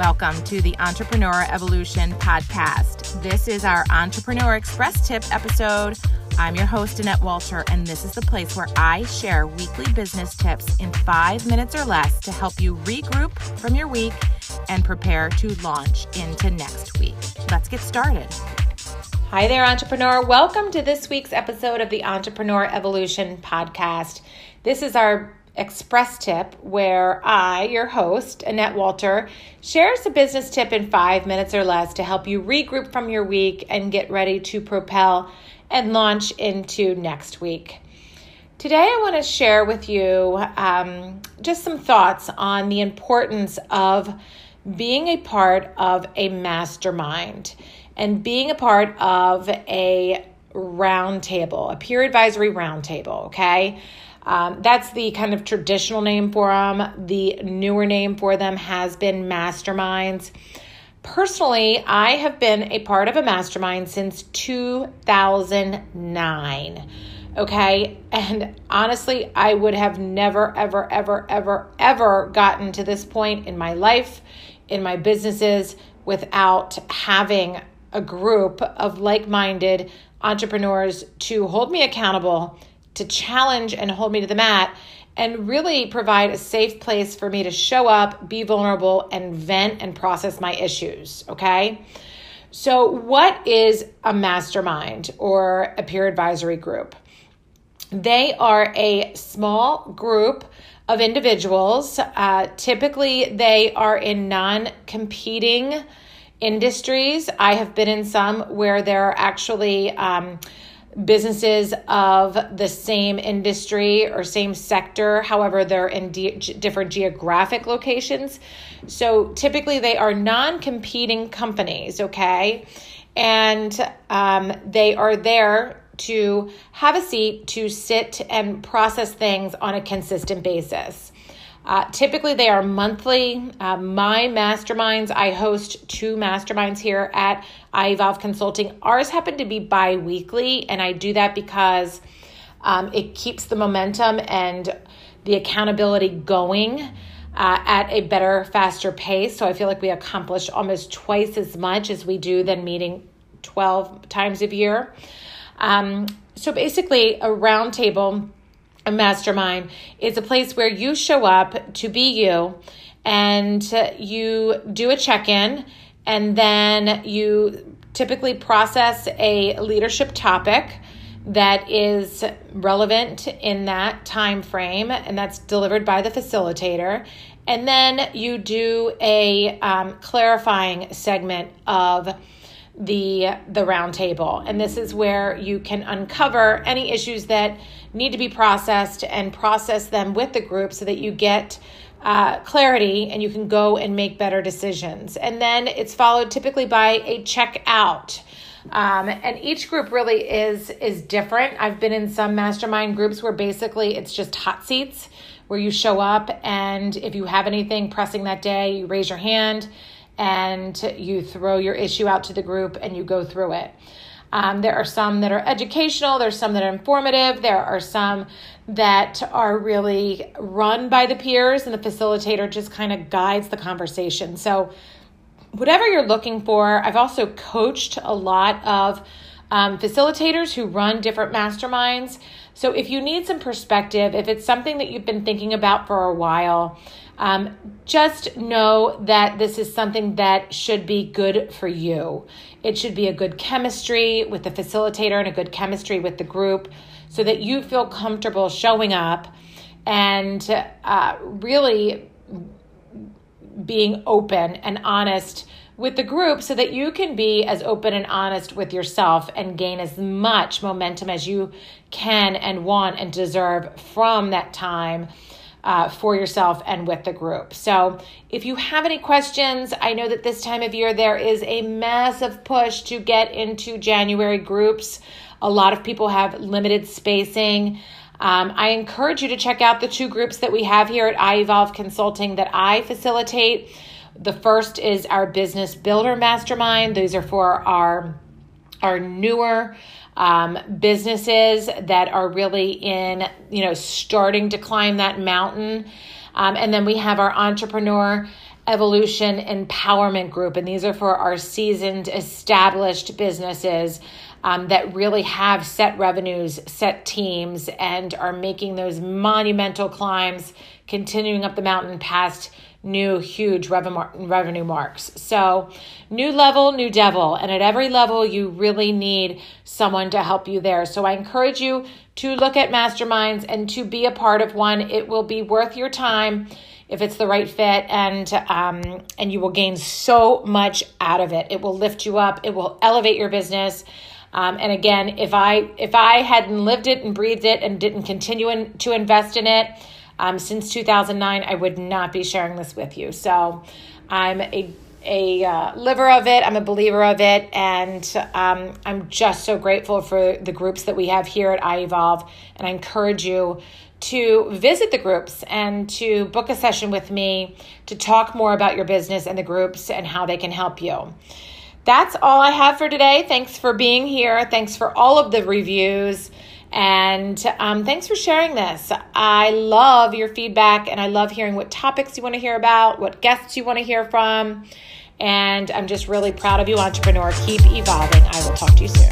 Welcome to the Entrepreneur Evolution Podcast. This is our Entrepreneur Express Tip episode. I'm your host, Annette Walter, and this is the place where I share weekly business tips in five minutes or less to help you regroup from your week and prepare to launch into next week. Let's get started. Hi there, entrepreneur. Welcome to this week's episode of the Entrepreneur Evolution Podcast. This is our express tip where I, your host, Annette Walter, shares a business tip in five minutes or less to help you regroup from your week and get ready to propel and launch into next week. Today, I want to share with you um, just some thoughts on the importance of being a part of a mastermind and being a part of a roundtable, a peer advisory roundtable, okay? Um, that's the kind of traditional name for them. The newer name for them has been masterminds. Personally, I have been a part of a mastermind since 2009. Okay. And honestly, I would have never, ever, ever, ever, ever gotten to this point in my life, in my businesses, without having a group of like minded entrepreneurs to hold me accountable to challenge and hold me to the mat and really provide a safe place for me to show up, be vulnerable, and vent and process my issues. Okay. So, what is a mastermind or a peer advisory group? They are a small group of individuals. Uh, typically, they are in non competing industries. I have been in some where there are actually um, businesses of the same industry or same sector. However, they're in di- different geographic locations. So typically, they are non competing companies, okay? And um, they are there to have a seat to sit and process things on a consistent basis. Uh, typically, they are monthly. Uh, my masterminds, I host two masterminds here at iEvolve Consulting. Ours happen to be bi weekly, and I do that because um, it keeps the momentum and the accountability going. Uh, at a better, faster pace. So I feel like we accomplish almost twice as much as we do than meeting 12 times a year. Um, so basically, a roundtable a mastermind. Is a place where you show up to be you and you do a check in and then you typically process a leadership topic that is relevant in that time frame and that's delivered by the facilitator. And then you do a um, clarifying segment of the the roundtable and this is where you can uncover any issues that need to be processed and process them with the group so that you get uh, clarity and you can go and make better decisions. And then it's followed typically by a check out. Um, and each group really is is different. I've been in some mastermind groups where basically it's just hot seats where you show up and if you have anything pressing that day, you raise your hand and you throw your issue out to the group and you go through it. Um, there are some that are educational, there's some that are informative, there are some that are really run by the peers, and the facilitator just kind of guides the conversation. So, whatever you're looking for, I've also coached a lot of um, facilitators who run different masterminds. So, if you need some perspective, if it's something that you've been thinking about for a while, um, just know that this is something that should be good for you. It should be a good chemistry with the facilitator and a good chemistry with the group so that you feel comfortable showing up and uh, really being open and honest with the group so that you can be as open and honest with yourself and gain as much momentum as you can and want and deserve from that time uh, for yourself and with the group. So, if you have any questions, I know that this time of year there is a massive push to get into January groups. A lot of people have limited spacing. Um, I encourage you to check out the two groups that we have here at iEvolve Consulting that I facilitate. The first is our Business Builder Mastermind. These are for our our newer um, businesses that are really in, you know, starting to climb that mountain. Um, and then we have our entrepreneur evolution empowerment group. And these are for our seasoned, established businesses um, that really have set revenues, set teams, and are making those monumental climbs, continuing up the mountain past new huge revenue marks. So, new level, new devil. And at every level, you really need someone to help you there. So, I encourage you to look at masterminds and to be a part of one. It will be worth your time if it's the right fit and um, and you will gain so much out of it it will lift you up it will elevate your business um, and again if i if i hadn't lived it and breathed it and didn't continue in, to invest in it um, since 2009 i would not be sharing this with you so i'm a a uh, liver of it. I'm a believer of it, and um, I'm just so grateful for the groups that we have here at iEvolve. And I encourage you to visit the groups and to book a session with me to talk more about your business and the groups and how they can help you. That's all I have for today. Thanks for being here. Thanks for all of the reviews. And um, thanks for sharing this. I love your feedback and I love hearing what topics you want to hear about, what guests you want to hear from. And I'm just really proud of you, entrepreneur. Keep evolving. I will talk to you soon.